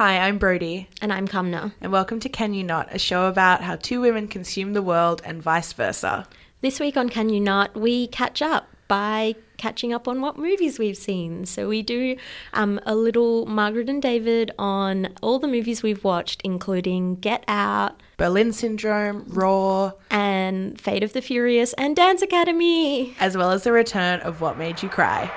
Hi, I'm Brodie, And I'm Kamna. and welcome to Can You Not, a show about how two women consume the world and vice versa. This week on Can You Not, we catch up by catching up on what movies we've seen. So we do um, a little Margaret and David on all the movies we've watched, including Get Out Berlin Syndrome, Raw, and Fate of the Furious and Dance Academy. as well as the return of What Made You Cry.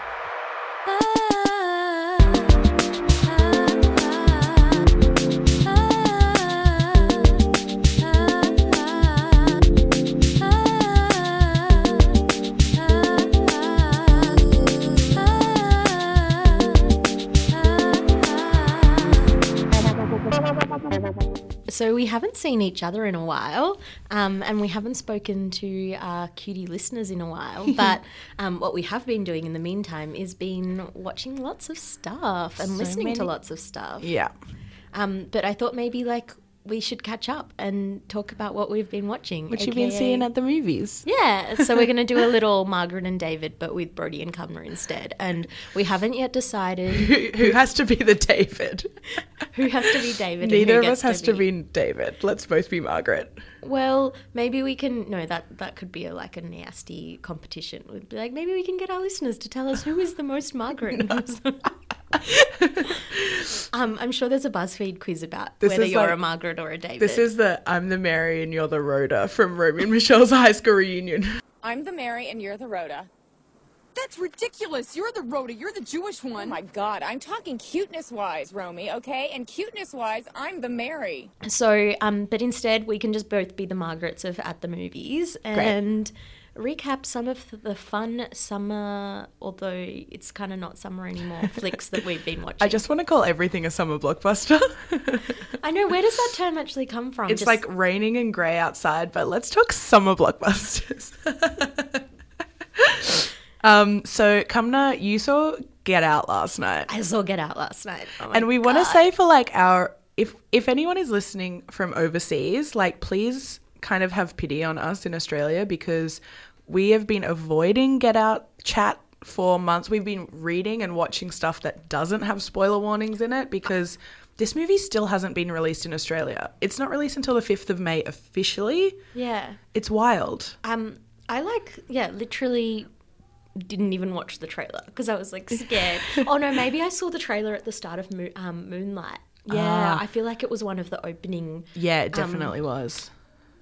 So we haven't seen each other in a while, um, and we haven't spoken to our cutie listeners in a while. But um, what we have been doing in the meantime is been watching lots of stuff and So listening to lots of stuff. Yeah. Um, but I thought maybe like we should catch up and talk about what we've been watching. What you've been seeing at the movies. yeah, so we're going to do a little Margaret and David, but with Brodie and Kamna instead. And we haven't yet decided Who, who has to be the David? who has to be David. Neither of us has to be David. Let's both be Margaret. Well, maybe we can. No, that that could be a, like a nasty competition. We'd be like, maybe we can get our listeners to tell us who is the most Margaret. and who's the- um, I'm sure there's a BuzzFeed quiz about This whether you're like- a Margaret or a David. This is the I'm the Mary and you're the Rhoda from Romy and Michele's high school reunion. I'm the Mary and you're the Rhoda. That's ridiculous. You're the Rhoda. You're the Jewish Oh one. my god, I'm talking cuteness wise, Romy, okay? And cuteness wise, I'm the Mary. So, um, but instead, we can just both be the Margarets of at the movies and recap some of the fun summer, although it's kind of not summer anymore, flicks that we've been watching. I just want to call everything a summer blockbuster. I know where does that term actually come from? It's Just- like raining and grey outside, but let's talk summer blockbusters. um, so Kamna, you saw Get Out last night. I saw Get Out last night, Oh and we want to say for like our if if anyone is listening from overseas, like please kind of have pity on us in Australia because we have been avoiding Get Out chat for months. We've been reading and watching stuff that doesn't have spoiler warnings in it because this movie still hasn't been released in Australia. It's not released until the 5th of May officially. yeah. It's wild. Um, I like yeah, literally didn't even watch the trailer because I was like scared. oh no, maybe I saw the trailer at the start of Mo- um, Moonlight. Yeah, Ah. I feel like it was one of the opening. Yeah, Um, it definitely was.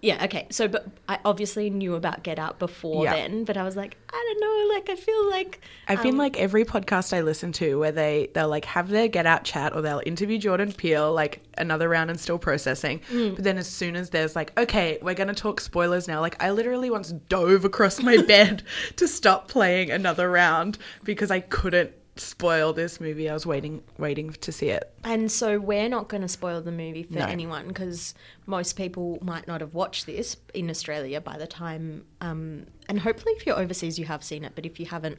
Yeah, okay. So, but I obviously knew about Get Out before Yeah. then, but I was like, I don't know. Like, I feel like I've been um, like every podcast I listen to where they they'll like have their get out chat or they'll interview Jordan Peele like another round and still processing. Mm. But then as soon as there's like, okay, we're gonna talk spoilers now, like I literally once dove across my bed to stop playing another round because I couldn't spoil this movie. I was waiting waiting to see it. And so we're not going to spoil the movie for No. anyone because most people might not have watched this in Australia by the time. Um, and hopefully, if you're overseas, you have seen it. But if you haven't,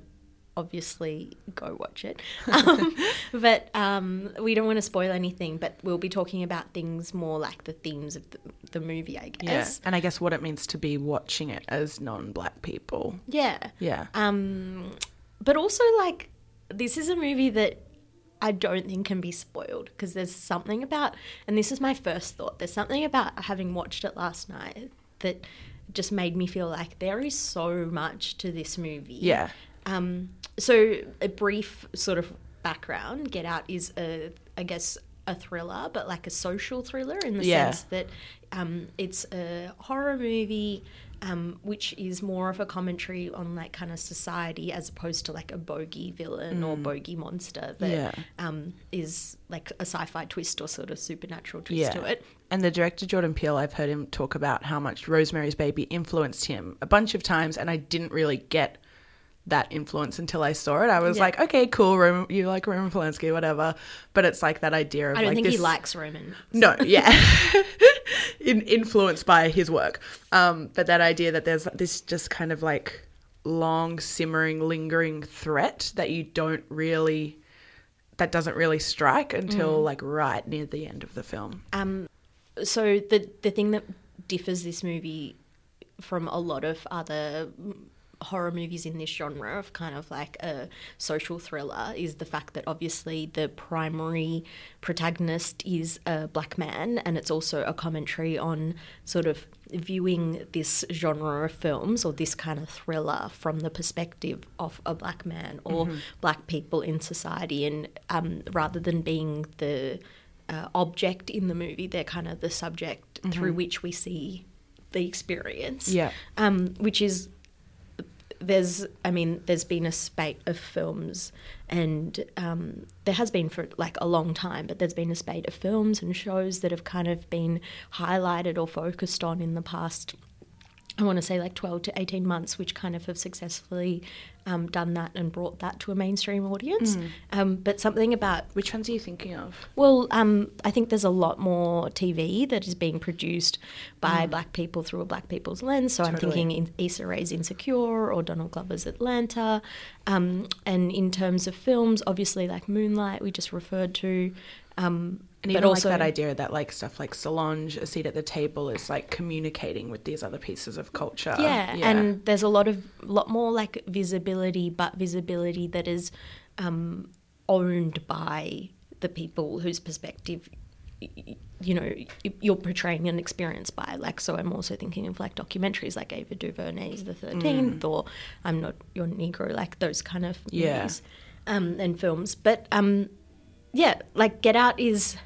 obviously go watch it. Um, but um, we don't want to spoil anything. But we'll be talking about things more like the themes of the, the movie, I guess. Yeah. And I guess what it means to be watching it as non black people. Yeah. Yeah. Um, but also like this is a movie that I don't think can be spoiled because there's something about, and this is my first thought. There's something about having watched it last night that just made me feel like there is so much to this movie. Yeah. Um, so a brief sort of background. Get Out is a, I guess, a thriller, but like a social thriller in the Yeah. sense that um, it's a horror movie. Um, which is more of a commentary on like kind of society as opposed to like a bogey villain or bogey monster that Mm. Yeah. um, is like a sci-fi twist or sort of supernatural twist to it. And the director Jordan Peele, I've heard him talk about how much Rosemary's Baby influenced him a bunch of times, and I didn't really get that influence until I saw it. I was Yeah. like, okay, cool, Roman, you like Roman Polanski, whatever. But it's like that idea of I don't like think this. he likes Roman. no, yeah, In, influenced by his work. Um, but that idea that there's this just kind of like long, simmering, lingering threat that you don't really, that doesn't really strike until Mm. like right near the end of the film. Um, so the the thing that differs this movie from a lot of other horror movies in this genre of kind of like a social thriller is the fact that obviously the primary protagonist is a black man, and it's also a commentary on sort of viewing this genre of films or this kind of thriller from the perspective of a black man or black people in society, and um, rather than being the uh, object in the movie, they're kind of the subject through which we see the experience. Yeah. Um, which is there's I mean there's been a spate of films and um, there has been for like a long time but there's been a spate of films and shows that have kind of been highlighted or focused on in the past I want to say like 12 to 18 months, which kind of have successfully um, done that and brought that to a mainstream audience. Um, but something about Which ones are you thinking of? well, um, I think there's a lot more TV that is being produced by black people through a black people's lens. So I'm thinking in Issa Rae's Insecure or Donald Glover's Atlanta. Um, and in terms of films, obviously like Moonlight, we just referred to. Um, And but also like that idea that like stuff like Solange, a seat at the table, is like communicating with these other pieces of culture. yeah, and there's a lot of lot more like visibility, but visibility that is um, owned by the people whose perspective you know you're portraying an experience by like so i'm also thinking of like documentaries like ava duvernay's the 13th or i'm not your negro like those kind of Yeah. movies um, and films but um yeah like get out is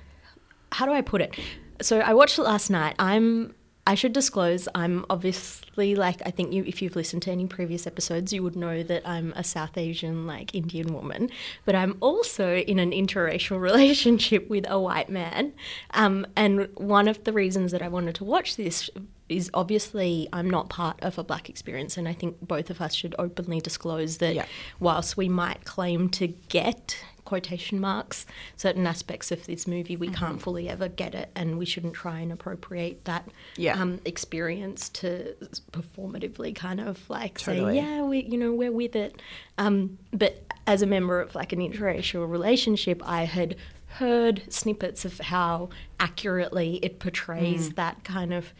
how do I put it? So I watched it last night. I'm I should disclose I'm obviously like I think you if you've listened to any previous episodes you would know that I'm a South Asian like Indian woman, but I'm also in an interracial relationship with a white man. Um, and one of the reasons that I wanted to watch this is obviously I'm not part of a black experience and I think both of us should openly disclose that Yeah. whilst we might claim to get quotation marks certain aspects of this movie we Mm-hmm. can't fully ever get it and we shouldn't try and appropriate that Yeah. um, experience to performatively kind of like Totally. say yeah we you know we're with it um, but as a member of like an interracial relationship I had heard snippets of how accurately it portrays Mm. that kind of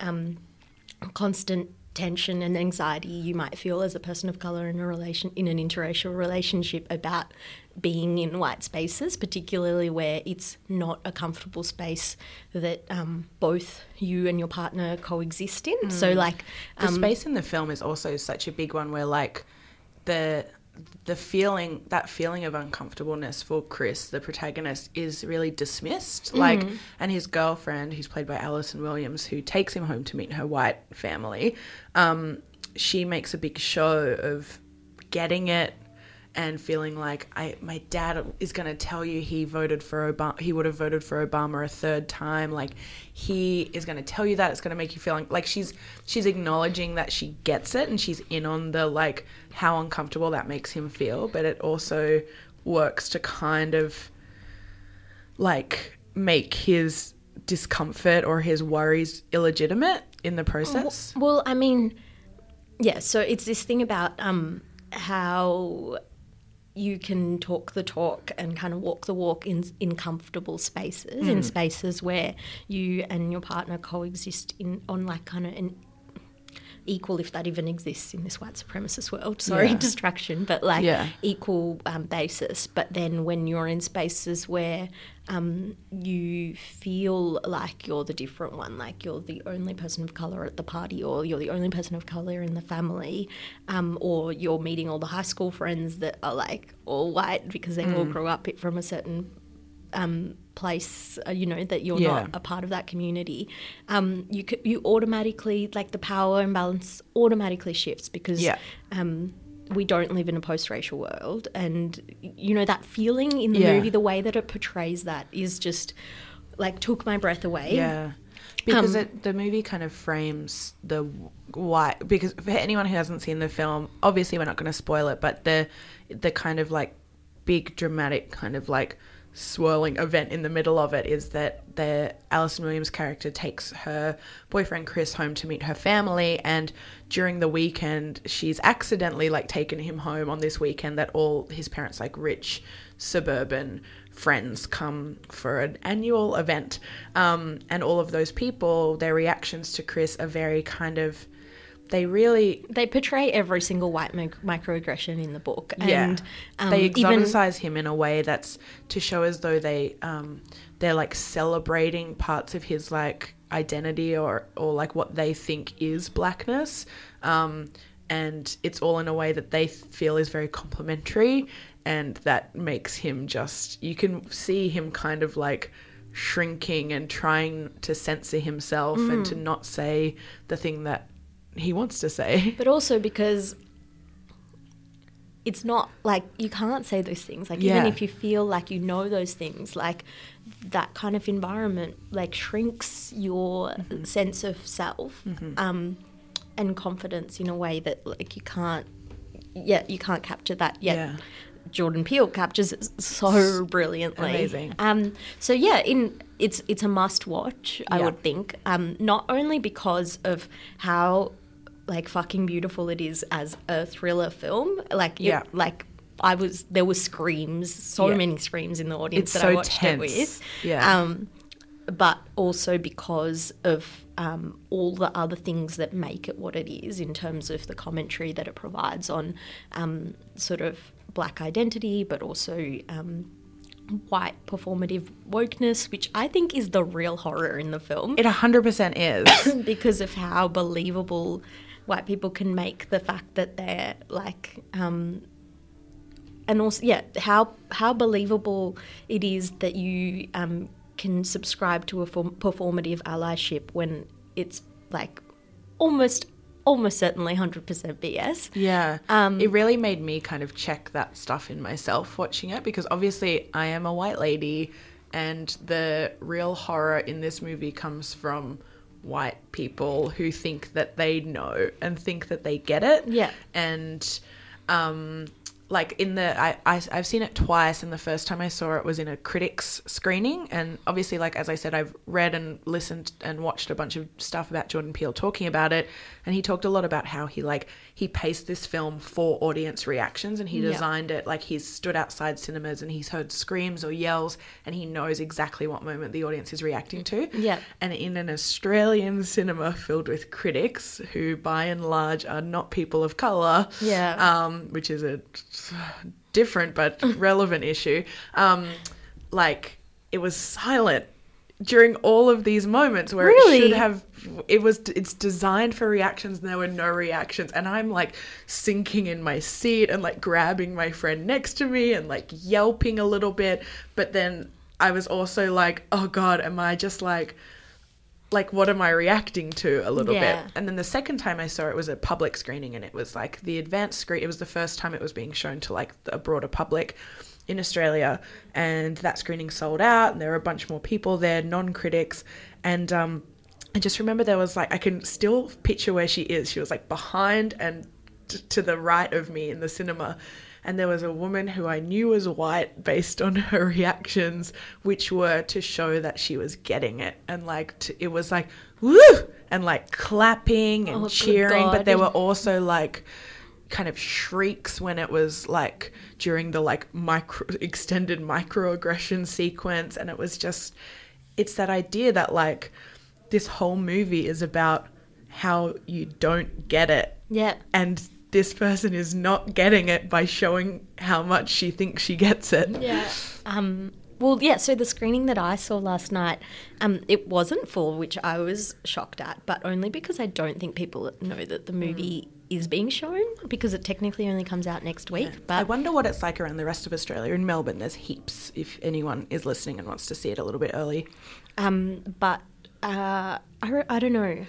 um, constant tension and anxiety you might feel as a person of color in a relation in an interracial relationship about being in white spaces, particularly where it's not a comfortable space that um, both you and your partner coexist in. So, like, the um, space in the film is also such a big one where like the the feeling that feeling of uncomfortableness for Chris, the protagonist, is really dismissed. Like, and his girlfriend, who's played by Allison Williams, who takes him home to meet her white family, um, she makes a big show of getting it and feeling like I my dad is going to tell you he voted for Obama he would have voted for Obama a third time like he is going to tell you that it's going to make you feel like, like she's she's acknowledging that she gets it and she's in on the like how uncomfortable that makes him feel but it also works to kind of like make his discomfort or his worries illegitimate in the process Well, I mean, yeah. So it's this thing about um, how you can talk the talk and kind of walk the walk in in comfortable spaces, in mm. spaces where you and your partner coexist in on like kind of an equal, if that even exists in this white supremacist world. Sorry, Yeah. distraction, but like Yeah. equal um, basis. But then when you're in spaces where um, you feel like you're the different one, like you're the only person of color at the party, or you're the only person of color in the family, um, or you're meeting all the high school friends that are like all white because they all grew up from a certain um, place, uh, you know, that you're Yeah. not a part of that community, um, you you automatically like the power imbalance automatically shifts because Yeah. um, we don't live in a post-racial world, and you know that feeling in the Yeah. movie, the way that it portrays that is just like took my breath away. Yeah. Because Um, it, the movie kind of frames the white because for anyone who hasn't seen the film, obviously we're not going to spoil it, but the the kind of like big dramatic kind of like swirling event in the middle of it is that the Allison Williams character takes her boyfriend Chris home to meet her family and during the weekend she's accidentally like taken him home on this weekend that all his parents like rich suburban friends come for an annual event. Um, and all of those people their reactions to Chris are very kind of they really They portray every single white mic- microaggression in the book, yeah. And um, they even exoticize him in a way that's to show as though they um they're like celebrating parts of his like identity or or like what they think is blackness. Um and it's all in a way that they feel is very complimentary and that makes him just you can see him kind of like shrinking and trying to censor himself and to not say the thing that he wants to say but also because it's not like you can't say those things. Like even if you feel like you know those things, like that kind of environment like shrinks your Mm-hmm. sense of self um, and confidence in a way that like you can't. Yeah, you can't capture that yet. Yeah. Jordan Peele captures it so brilliantly. Amazing. Um, so yeah, in it's it's a must watch. I Yeah. would think. Um, not only because of how like fucking beautiful it is as a thriller film. Like Yeah. like I was there were screams, so Yeah. many screams in the audience It's that I so watched tense. it with. Yeah. Um, but also because of um, all the other things that make it what it is in terms of the commentary that it provides on um, sort of black identity, but also um, white performative wokeness, which I think is the real horror in the film it 100% is because of how believable white people can make the fact that they're like um and also yeah how how believable it is that you um can subscribe to a form, performative allyship when it's like almost almost certainly 100% BS Yeah. Um, it really made me kind of check that stuff in myself watching it because obviously I am a white lady and the real horror in this movie comes from white people who think that they know and think that they get it. Yeah. And um like in the I, I I've seen it twice and the first time I saw it was in a critics screening and obviously like as I said I've read and listened and watched a bunch of stuff about Jordan Peele talking about it and he talked a lot about how he like he paced this film for audience reactions and he Yeah. designed it like he's stood outside cinemas and he's heard screams or yells and he knows exactly what moment the audience is reacting to Yeah. and in an Australian cinema filled with critics who by and large are not people of color Yeah. um, which is a different but relevant issue. Um, like it was silent during all of these moments where Really? it should have. It was. It's designed for reactions, and there were no reactions, and I'm like sinking in my seat and like grabbing my friend next to me and like yelping a little bit, but then I was also like, oh god, am I just like like what am I reacting to a little Yeah. bit? And then the second time I saw it was a public screening and it was like the advanced screen it was the first time it was being shown to like a broader public in Australia and that screening sold out and there were a bunch more people there, non-critics and um I just remember there was like I can still picture where she is. She was like behind and t- to the right of me in the cinema. And there was a woman who I knew was white based on her reactions, which were to show that she was getting it. And like, t- it was like, woo! And like clapping and Oh, cheering. But there were also like, kind of shrieks when it was like during the like micro extended microaggression sequence and it was just it's that idea that like this whole movie is about how you don't get it. Yeah. And this person is not getting it by showing how much she thinks she gets it. Yeah. Um, well, yeah. So the screening that I saw last night, um, it wasn't full, which I was shocked at, but only because I don't think people know that the movie is being shown because it technically only comes out next week. I But I wonder what it's like around the rest of Australia. In Melbourne, there's heaps if anyone is listening and wants to see it a little bit early. um, but uh, I, re- I don't know.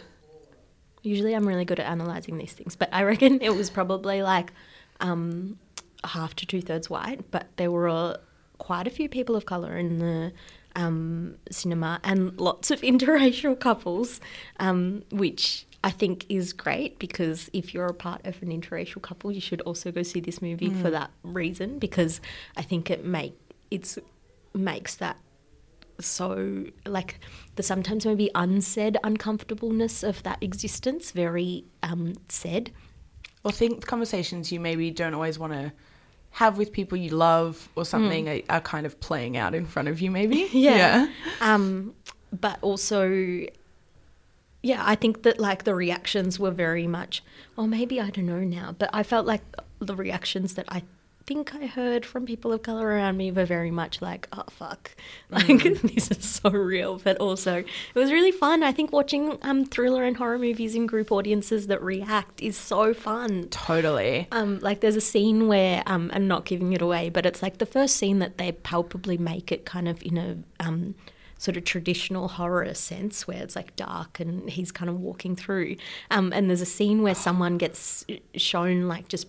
Usually, I'm really good at analyzing these things, but I reckon it was probably like um, half to two thirds white, but there were uh, quite a few people of color in the um, cinema and lots of interracial couples, um, which I think is great because if you're a part of an interracial couple, you should also go see this movie for that reason because I think it make it's makes that so like the sometimes maybe unsaid uncomfortableness of that existence very um, said. or think conversations you maybe don't always want to have with people you love or something are, are kind of playing out in front of you maybe? Yeah. Um, but also yeah, I think that like the reactions were very much, or maybe I don't know now, but I felt like the reactions that I think I heard from people of color around me were very much like, oh fuck, like this is so real. But also, it was really fun. I think watching um, thriller and horror movies in group audiences that react is so fun. Totally. Um, like there's a scene where, um, I'm not giving it away, but it's like the first scene that they palpably make it kind of in a um, sort of traditional horror sense, where it's like dark and he's kind of walking through. Um, and there's a scene where someone gets shown like just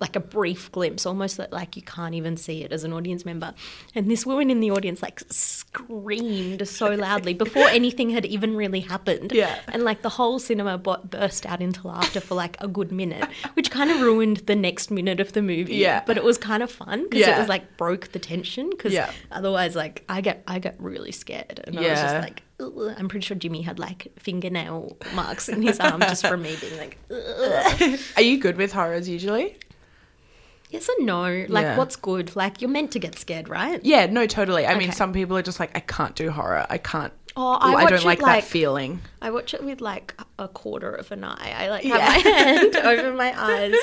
like a brief glimpse, almost that like you can't even see it as an audience member. And this woman in the audience like screamed so loudly before anything had even really happened. Yeah. And like the whole cinema burst out into laughter for like a good minute, which kind of ruined the next minute of the movie. Yeah. But it was kind of fun because it was like broke the tension because Yeah. otherwise like I get I get really scared and I was Yeah. just like I'm pretty sure Jimmy had like fingernail marks in his arm just from me being like "Ugh." Are you good with horrors usually? Yes and no like Yeah. what's good like you're meant to get scared right Yeah, no, totally. I mean, Okay. some people are just like, I can't do horror. I can't. Oh, I watch don't it, like, like- that feeling. I watch it with like a quarter of an eye. I like have my hand over my eyes,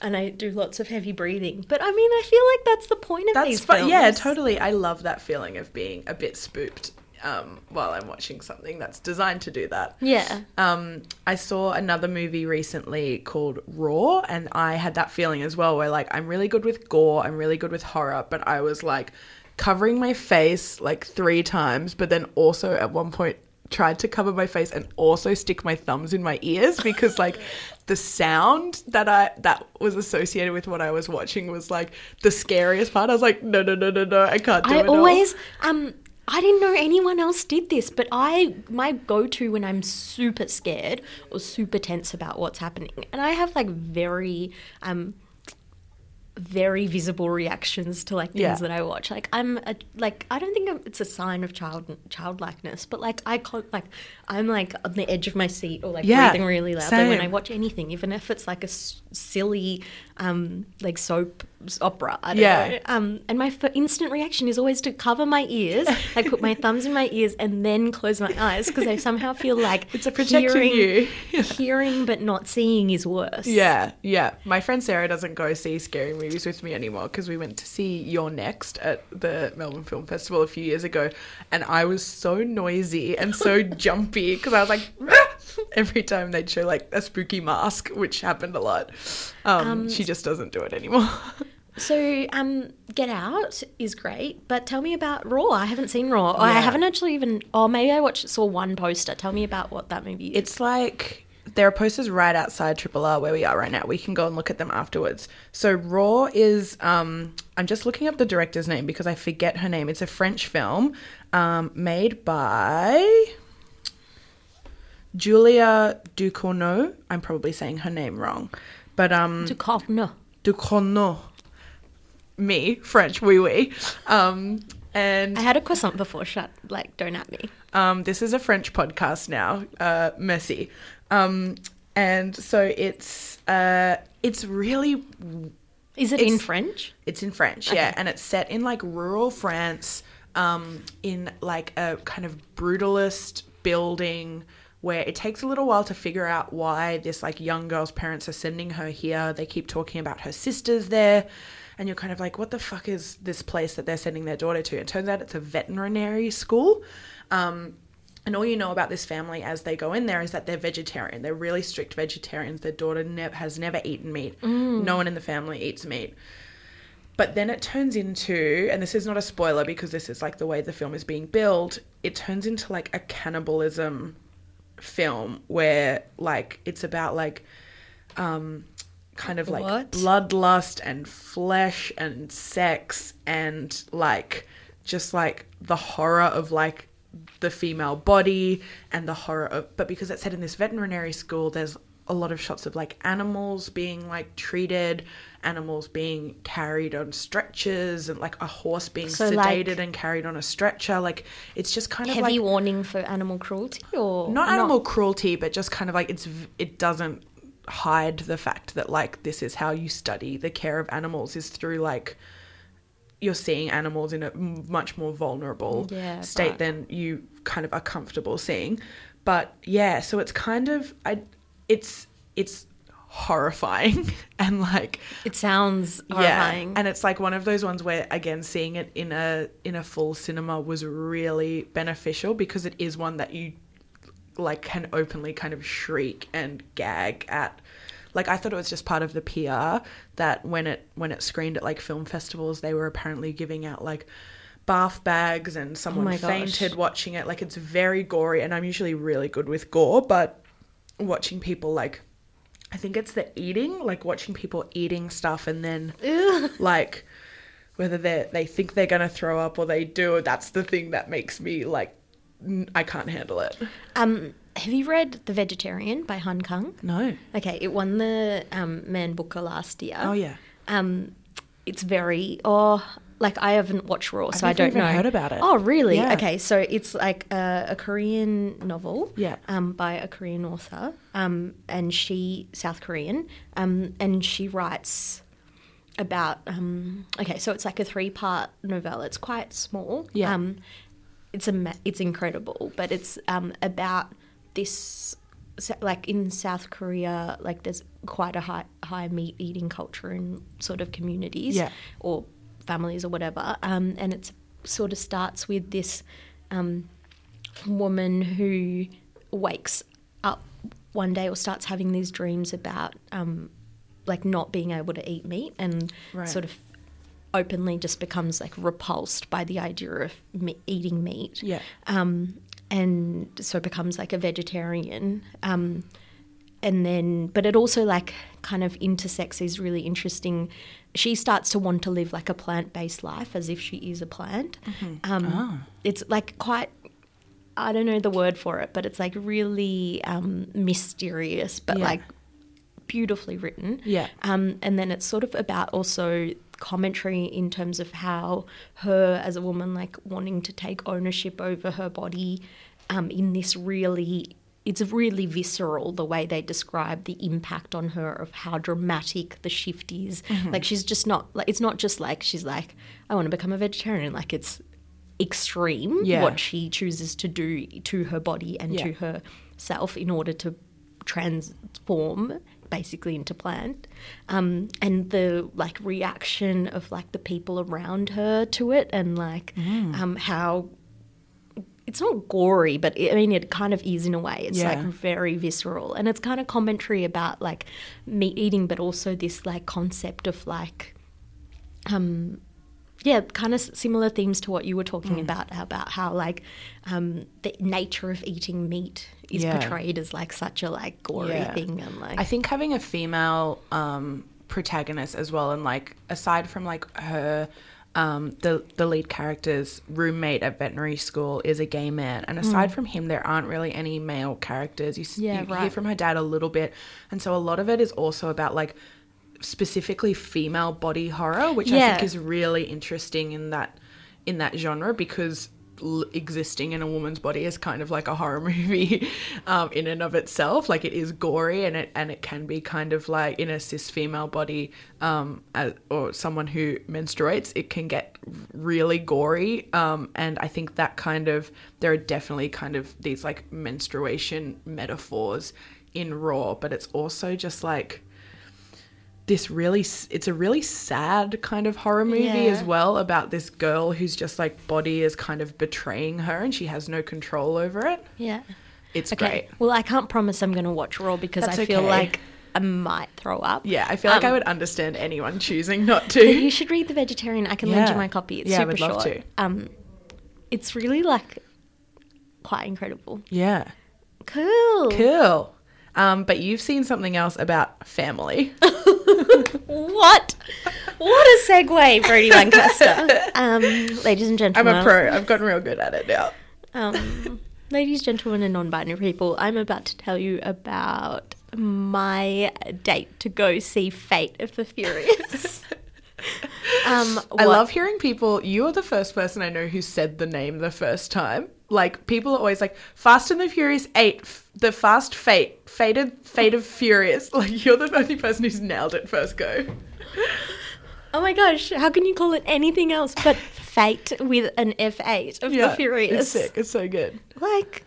and I do lots of heavy breathing. But I mean, I feel like that's the point of That's these fun. films. Yeah, totally. I love that feeling of being a bit spooked um, while I'm watching something that's designed to do that. Yeah. Um, I saw another movie recently called Raw, and I had that feeling as well, where like I'm really good with gore, I'm really good with horror, but I was like covering my face like three times, but then also at one point tried to cover my face and also stick my thumbs in my ears because like the sound that I that was associated with what I was watching was like the scariest part. I was like, no, no, no, no, no, I can't do I it. all." always um I didn't know anyone else did this, but I my go-to when I'm super scared or super tense about what's happening, and I have like very um very visible reactions to like things Yeah. that I watch. Like I'm a, like I don't think I'm- it's a sign of child childlikeness, but like I can't like I'm like on the edge of my seat or like Yeah, breathing really loudly when. I watch anything, even if it's like a s- silly um like soap opera. I don't Yeah. know. Um, and my f- instant reaction is always to cover my ears. I put my thumbs in my ears and then close my eyes because I somehow feel like It's a protecting hearing, you. hearing but not seeing is worse. Yeah, yeah. My friend Sarah doesn't go see scary movies with me anymore because we went to see You're Next at the Melbourne Film Festival a few years ago, and I was so noisy and so jumpy because I was like every time they'd show like a spooky mask, which happened a lot. Um, she just doesn't do it anymore. So, um, Get Out is great, but tell me about Raw. I haven't seen Raw. I haven't actually even. Oh, maybe I watched saw one poster. Tell me about what that movie is. It's like there are posters right outside Triple R where we are right now. We can go and look at them afterwards. So Raw is um I'm just looking up the director's name because I forget her name. It's a French film um made by Julia Ducournau. I'm probably saying her name wrong. But um Duchovny. Ducournau. Me, French, oui oui. Um and I had a croissant before. Shut. Like, don't at me. um, this is a French podcast now. Uh, merci. Um, and so it's uh, it's really Is it in French? it's in French, yeah, and it's set in like rural France, um, in like a kind of brutalist building where it takes a little while to figure out why this like young girl's parents are sending her here. They keep talking about her sisters there, and you're kind of like, what the fuck is this place that they're sending their daughter to? It turns out it's a veterinary school. Um, and all you know about this family as they go in there is that they're vegetarian. They're really strict vegetarians. Their daughter ne- has never eaten meat. No one in the family eats meat. But then it turns into, and this is not a spoiler because this is like the way the film is being billed, it turns into like a cannibalism film where like it's about like um kind of like What? bloodlust and flesh and sex and like just like the horror of like the female body and the horror of but because it's set in this veterinary school there's a lot of shots of like animals being like treated animals being carried on stretchers and like a horse being So, sedated like- and carried on a stretcher like it's just kind of Heavy like warning for animal cruelty or not animal cruelty, but just kind of like it's it doesn't hide the fact that like this is how you study the care of animals is through like you're seeing animals in a much more vulnerable Yeah, state right. than you kind of are comfortable seeing. but yeah, so it's kind of I it's it's horrifying and like It sounds horrifying. yeah, and it's like one of those ones where again seeing it in a in a full cinema was really beneficial because it is one that you like can openly kind of shriek and gag at. Like I thought it was just part of the PR that when it when it screened at like film festivals, they were apparently giving out like bath bags and oh someone Oh my gosh. fainted watching it. Like it's very gory, and I'm usually really good with gore, but watching people like I think it's the eating, like watching people eating stuff and then like whether they they think they're gonna throw up or they do. That's the thing that makes me like n- I can't handle it. um, have you read The Vegetarian by Han Kang? No. Okay, it won the um, Man Booker last year. Oh yeah. Um, it's very oh, like I haven't watched Raw, so I don't even know. heard about it. Oh, really? Yeah. Okay, so it's like a, a Korean novel. Yeah. Um, by a Korean author. Um, and she South Korean. Um, and she writes about um. Okay, so it's like a three part novella. It's quite small. Yeah. Um, it's a it's incredible, but it's um about this like in South Korea, like there's quite a high high meat eating culture in sort of communities Yeah. or families or whatever, um, and it sort of starts with this um, woman who wakes up one day or starts having these dreams about um, like not being able to eat meat and Right. sort of openly just becomes like repulsed by the idea of me- eating meat Yeah. um, and so becomes like a vegetarian. Um, and then, but it also like kind of intersects these really interesting. She starts to want to live like a plant based life as if she is a plant. Um, It's like quite. I don't know the word for it, but it's like really um, mysterious, but Yeah. like beautifully written. Yeah. Um, and then it's sort of about also commentary in terms of how her as a woman, like wanting to take ownership over her body um, in this really. It's really visceral the way they describe the impact on her of how dramatic the shift is. Mm-hmm. Like she's just not like it's not just like she's like I want to become a vegetarian. Like it's extreme Yeah. what she chooses to do to her body and Yeah. to herself in order to transform basically into plant um, and the like reaction of like the people around her to it and like Mm. um, how it's not gory but it, i mean it kind of is in a way it's like very visceral and it's kind of commentary about like meat eating but also this like concept of like um yeah kind of similar themes to what you were Mm. talking about about how like um the nature of eating meat is Yeah. portrayed as like such a like gory Yeah. thing and like I think having a female um, protagonist as well, and like aside from like her, um, the the lead character's roommate at veterinary school is a gay man, and aside from him, there aren't really any male characters. You, Yeah, you hear from her dad a little bit, and so a lot of it is also about like specifically female body horror, which I think is really interesting in that in that genre because existing in a woman's body is kind of like a horror movie um, in and of itself. Like it is gory and it and it can be kind of like in a cis female body um, as, or someone who menstruates, it can get really gory. Um, and I think that kind of there are definitely kind of these like menstruation metaphors in Raw, but it's also just like this really it's a really sad kind of horror movie Yeah. as well about this girl who's just like body is kind of betraying her and she has no control over it. Yeah. It's okay. great. Well i can't promise i'm gonna watch raw because That's i feel okay. like i might throw up. Yeah i feel like i Um, would understand anyone choosing not to. you should read the vegetarian. I can lend you my copy. It's Yeah, I super would love short. to. um it's really like quite incredible. Yeah. Cool. Cool um, but you've seen something else about family What? What a segue, Brodie Lancaster. Um, ladies and gentlemen. i'm a pro i've gotten real good at it now Um, ladies, gentlemen, and non-binary people, I'm about to tell you about my date to go see Fate of the Furious. um, I love hearing people. You're the first person I know who said the name the first time. Like people are always like Fast and the Furious Eight, f- the Fast Fate, Fated, Fate of Furious. Like you're the only person who's nailed it first go. Oh my gosh, how can you call it anything else but Fate with an F8 of the Furious? it's sick. It's so good. Like,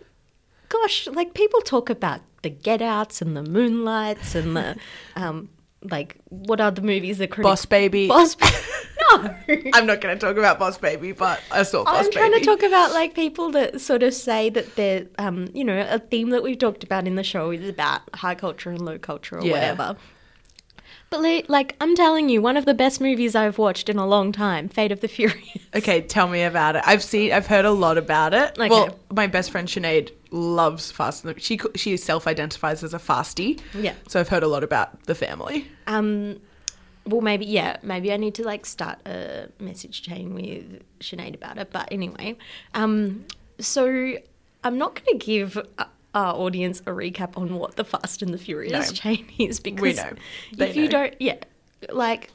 gosh, like people talk about the Get Outs and the Moonlights and the, um, like what are the movies that critics Boss Baby. Boss Ba- No. I'm not going to talk about Boss Baby, but I saw Boss I'm Baby. trying to talk about like people that sort of say that they're, um, you know, a theme that we've talked about in the show is about high culture and low culture or Yeah. whatever. But like, I'm telling you, one of the best movies I've watched in a long time, Fate of the Furious. Okay, tell me about it. I've seen, I've heard a lot about it. Okay. Well, my best friend Sinead loves Fast and the, she she self-identifies as a fastie. Yeah. So I've heard a lot about the family. Um, well, maybe yeah, maybe I need to like start a message chain with Sinead about it. But anyway, um, so I'm not going to give uh, our audience a recap on what the Fast and the Furious No. chain is because know. They if you don't, yeah, like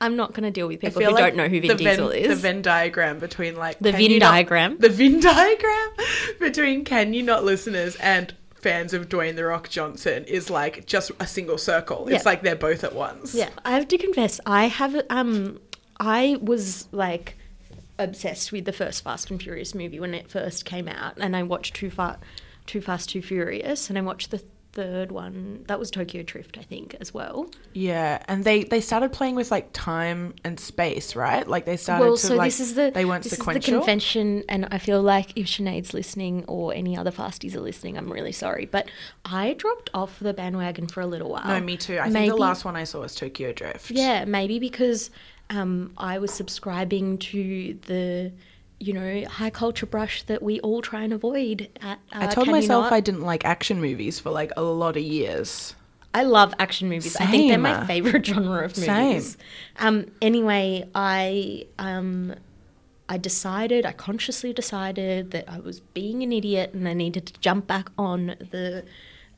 I'm not going to deal with people who don't know who Vin Diesel Venn, is. The Venn diagram between like The Venn you not- diagram? the Venn diagram between can you not listeners and fans of Dwayne the Rock Johnson is like just a single circle. It's like they're both at once. Yeah, I have to confess, I have um, I was like obsessed with the first Fast and Furious movie when it first came out, and I watched Too Far, Too Fast, Too Furious, and I watched the third one. That was Tokyo Drift, I think, as well. Yeah, and they they started playing with like time and space, right? Like they started well, to so like this is the they weren't this is the sequential. convention, and I feel like if Sinead's listening or any other Fasties are listening, I'm really sorry, but I dropped off the bandwagon for a little while. no, me too. I think the last one I saw was Tokyo Drift. Yeah, maybe because um, I was subscribing to the, you know, high culture brush that we all try and avoid. At, uh, I told myself I didn't like action movies for like a lot of years. I love action movies. I think they're my favorite genre of Same. movies. Um, anyway, I um, I decided, I consciously decided that I was being an idiot and I needed to jump back on the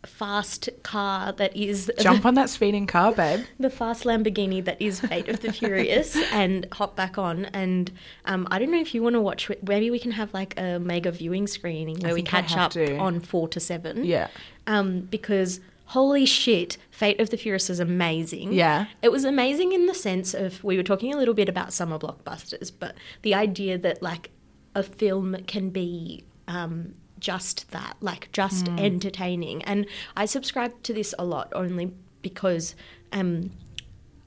fast car that is Jump on that speeding car, babe. the fast Lamborghini that is Fate of the Furious and hop back on. And um, I don't know if you want to watch. Maybe we can have like a mega viewing screening where we catch up to. on four to seven. Yeah. Um, because holy shit, Fate of the Furious is amazing. Yeah. It was amazing in the sense of we were talking a little bit about summer blockbusters, but the idea that like a film can be um, just that, like just Hmm. entertaining. And I subscribe to this a lot only because um,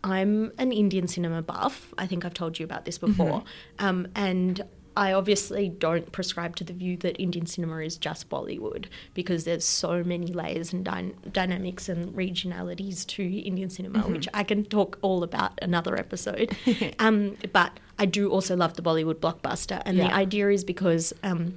I'm an Indian cinema buff. I think I've told you about this before. Um, and I obviously don't prescribe to the view that Indian cinema is just Bollywood because there's so many layers and dy- dynamics and regionalities to Indian cinema, which I can talk all about another episode. um, but I do also love the Bollywood blockbuster. And the idea is because. Um,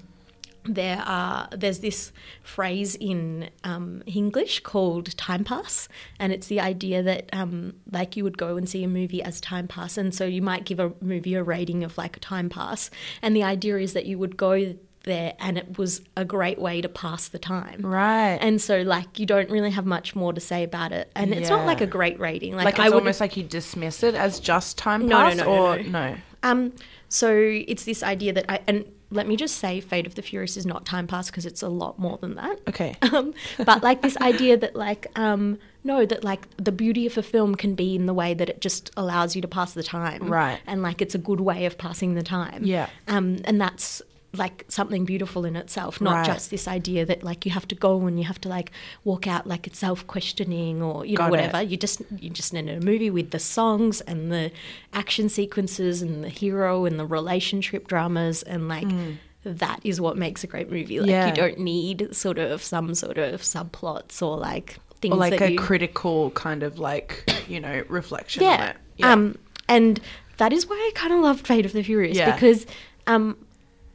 there are there's this phrase in um, English called time pass, and it's the idea that um, like you would go and see a movie as time pass, and so you might give a movie a rating of like time pass, and the idea is that you would go there and it was a great way to pass the time. Right. And so like you don't really have much more to say about it, and it's not like a great rating. Like, Like it's I almost like you dismiss it as just time No, no, pass no, no, or no. no. Um, so it's this idea that I and let me just say, Fate of the Furious is not time pass because it's a lot more than that. Okay. Um, but like this idea that like um, no, that like the beauty of a film can be in the way that it just allows you to pass the time, Right. And like it's a good way of passing the time, Yeah. Um, and that's like something beautiful in itself, not Right. just this idea that like you have to go and you have to like walk out like it's self questioning or you know Got it. whatever. You just you just need a movie with the songs and the action sequences and the hero and the relationship dramas and like that is what makes a great movie. Like Mm. Yeah. you don't need sort of some sort of subplots or like things Or like a you critical kind of like, you know, reflection on yeah. Um, and that is why I kind of loved Fate of the Furious Yeah. because um,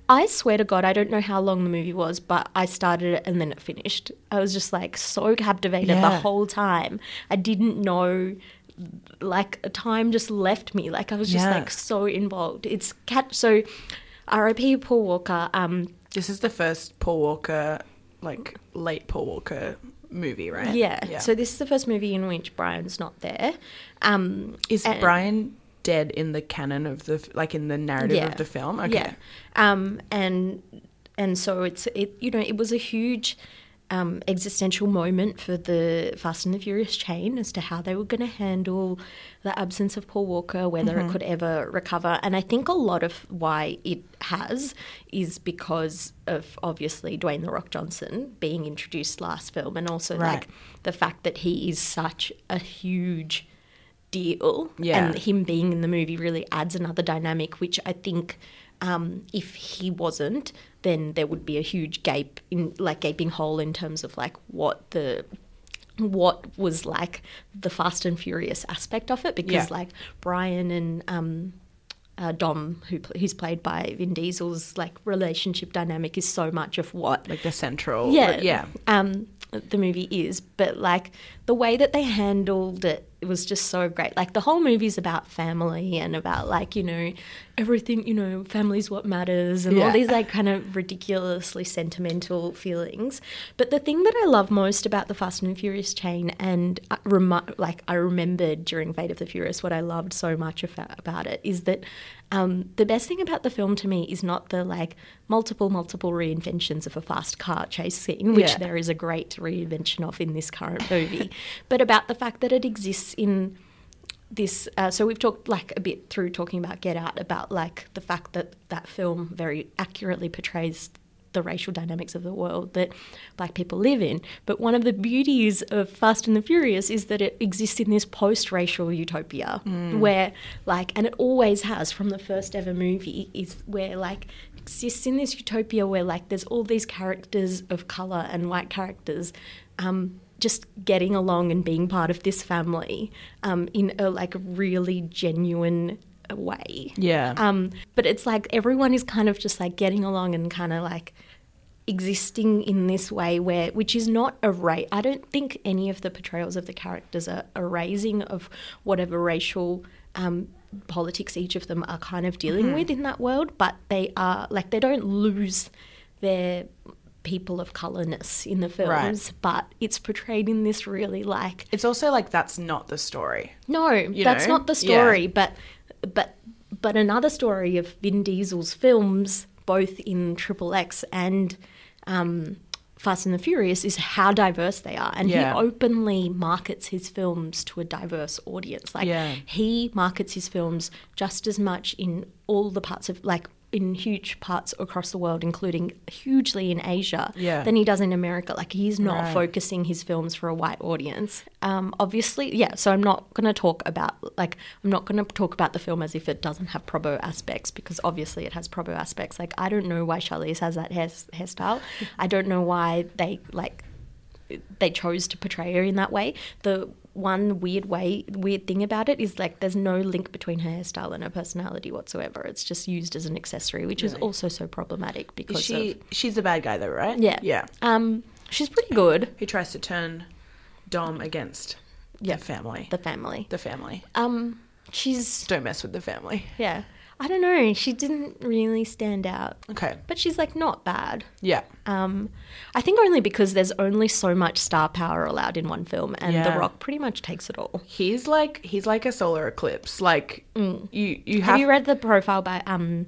I swear to God, I don't know how long the movie was, but I started it and then it finished. I was just like so captivated the whole time. I didn't know. Like time just left me. Like I was just Yeah. like so involved. It's cat. So, R.I.P. Paul Walker. Um, This is the first Paul Walker, like late Paul Walker movie, right? yeah. So this is the first movie in which Brian's not there. Um, is Brian dead in the canon of the like in the narrative of the film? Okay. Yeah. Um, and and so it's it you know it was a huge um, existential moment for the Fast and the Furious chain as to how they were going to handle the absence of Paul Walker, whether it could ever recover. And I think a lot of why it has is because of obviously Dwayne the Rock Johnson being introduced last film, and also Right. like the fact that he is such a huge deal Yeah. and him being in the movie really adds another dynamic which i think um, if he wasn't then there would be a huge gape in like gaping hole in terms of like what the what was like the fast and furious aspect of it because Yeah. like brian and um uh, Dom, who who's played by Vin Diesel's like relationship dynamic, is so much of what Like the central. yeah, Yeah. Um, the movie is, but like the way that they handled it, it was just so great. Like the whole movie's about family and about like you know everything. You know, family's what matters, and all these like kind of ridiculously sentimental feelings. But the thing that I love most about the Fast and Furious chain, and I remi- like I remembered during Fate of the Furious, what I loved so much about it is that um, the best thing about the film to me is not the like multiple, multiple reinventions of a fast car chase scene, which Yeah. there is a great reinvention of in this current movie, but about the fact that it exists in this uh, so we've talked like a bit through talking about get out about like the fact that that film very accurately portrays the racial dynamics of the world that black people live in. But one of the beauties of fast and the furious is that it exists in this post-racial utopia where like and it always has from the first ever movie is where like exists in this utopia where like there's all these characters of color and white characters um, just getting along and being part of this family um, in a like really genuine way. Yeah. Um, but it's like everyone is kind of just like getting along and kind of like existing in this way where which is not a ra- I don't think any of the portrayals of the characters are a raising of whatever racial um, politics each of them are kind of dealing with in that world, but they are like they don't lose their people of colorness in the films, Right. but it's portrayed in this really like It's also like that's not the story. no, that's know? not the Yeah. story, but but but another story of Vin Diesel's films, both in Triple X and um, Fast and the Furious, is how diverse they are, and Yeah. he openly markets his films to a diverse audience. Like Yeah. he markets his films just as much in all the parts of like in huge parts across the world, including hugely in Asia, Yeah. than he does in America. Like he's not Right. focusing his films for a white audience. Um, obviously, yeah. So I'm not going to talk about like I'm not going to talk about the film as if it doesn't have probo aspects because obviously it has probo aspects. Like I don't know why Charlize has that hair, hairstyle. I don't know why they like they chose to portray her in that way. The one weird way, weird thing about it is like there's no link between her hairstyle and her personality whatsoever. It's just used as an accessory, which is also so problematic because Is she of she's the bad guy though, right? yeah, Yeah. Um, she's pretty good. He tries to turn Dom against Yeah. the family. The family. The family. Um, she's Don't mess with the family. yeah. I don't know. She didn't really stand out, Okay. but she's like not bad. Yeah. Um, I think only because there's only so much star power allowed in one film, and Yeah. The Rock pretty much takes it all. He's like he's like a solar eclipse. Like you you have, Have you read the profile by um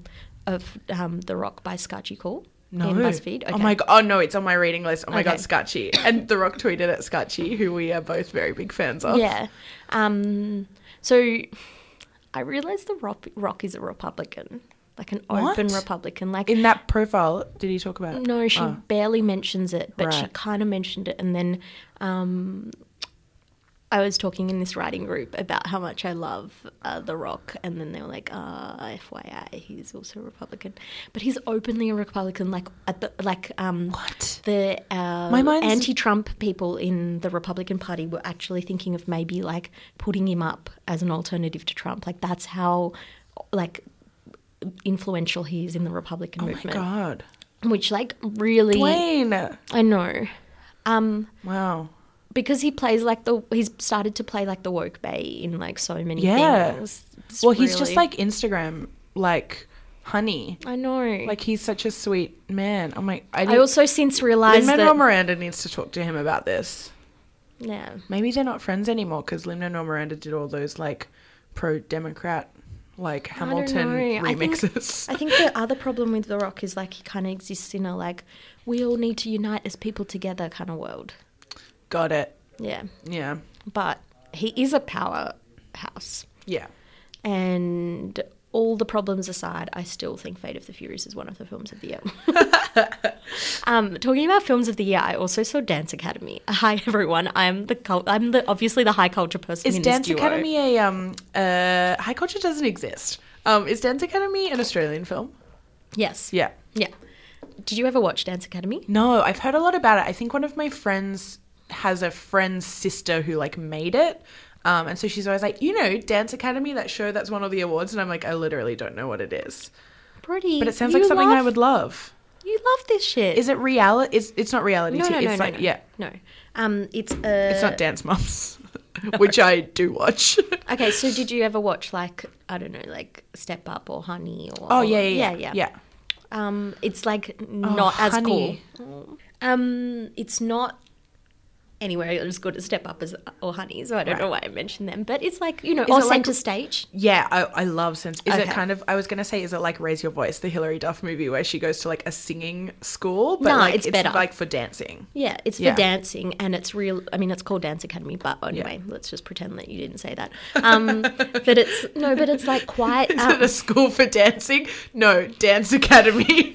of um The Rock by Scaachi Koul no. in BuzzFeed? Okay. Oh my god! Oh no, it's on my reading list. Oh my god, Okay. Scaachi and The Rock tweeted at Scotchy, who we are both very big fans of. Yeah. Um. So I realized The Rock, Rock is a Republican, like an open Republican. Like In that profile, did he talk about? No, she Oh. barely mentions it, but she Right. kind of mentioned it. And then um, I was talking in this writing group about how much I love uh, The Rock, and then they were like, uh, "FYI, he's also a Republican, but he's openly a Republican." Like at the like um, What? the uh, My mind's- anti-Trump people in the Republican Party were actually thinking of maybe like putting him up as an alternative to Trump. Like that's how like influential he is in the Republican movement. Oh my god, which like really Dwayne! I know. Um Wow. Because he plays like the he's started to play like the woke bay in like so many Yeah. things. It's Well, he's just like Instagram, like honey. I know. Like he's such a sweet man. Oh I'm like, I, I also since realized Lin-Manuel that Miranda needs to talk to him about this. yeah. Maybe they're not friends anymore because Lin Manuel Miranda did all those like pro Democrat like I don't Hamilton. I think- remixes. I think the other problem with The Rock is like he kind of exists in a like we all need to unite as people together kind of world. Got it. Yeah, Yeah. but he is a powerhouse, Yeah. and all the problems aside, I still think Fate of the Furious is one of the films of the year. um, talking about films of the year, I also saw Dance Academy. Hi everyone, I'm the cult- I'm the obviously the high culture person. Is in Dance. Academy a um uh high culture doesn't exist. Um is Dance Academy an Australian film? Yes. Yeah. Yeah. Did you ever watch Dance Academy? No, I've heard a lot about it. I think one of my friends has a friend's sister who like made it. Um, and so she's always like, you know, Dance Academy, that show that's won all the awards, and I'm like, I literally don't know what it is. Pretty. But it sounds you like something I would love. You love this shit. Is it reality? It's it's not reality. No, TV. no, no, it's no, like no. yeah, No. Um, it's uh, it's not Dance Moms, which I do watch. Okay, so did you ever watch like I don't know, like Step Up or Honey or oh yeah, yeah, yeah, yeah, yeah. Um, it's like not as Honey. cool. Um, it's not anywhere as good as Step Up as or Honey, so I don't know why I mentioned them. But it's like you know, or it like- Center Stage. Yeah, I, I love Sense. Is it kind of? I was gonna say, is it like Raise Your Voice, the Hilary Duff movie, where she goes to like a singing school, but No, like it's better. like for dancing. Yeah, it's for dancing and it's real. I mean, it's called Dance Academy, but anyway, let's just pretend that you didn't say that. Um, but it's no, but it's like quite. Is Um, it a school for dancing? No, Dance Academy.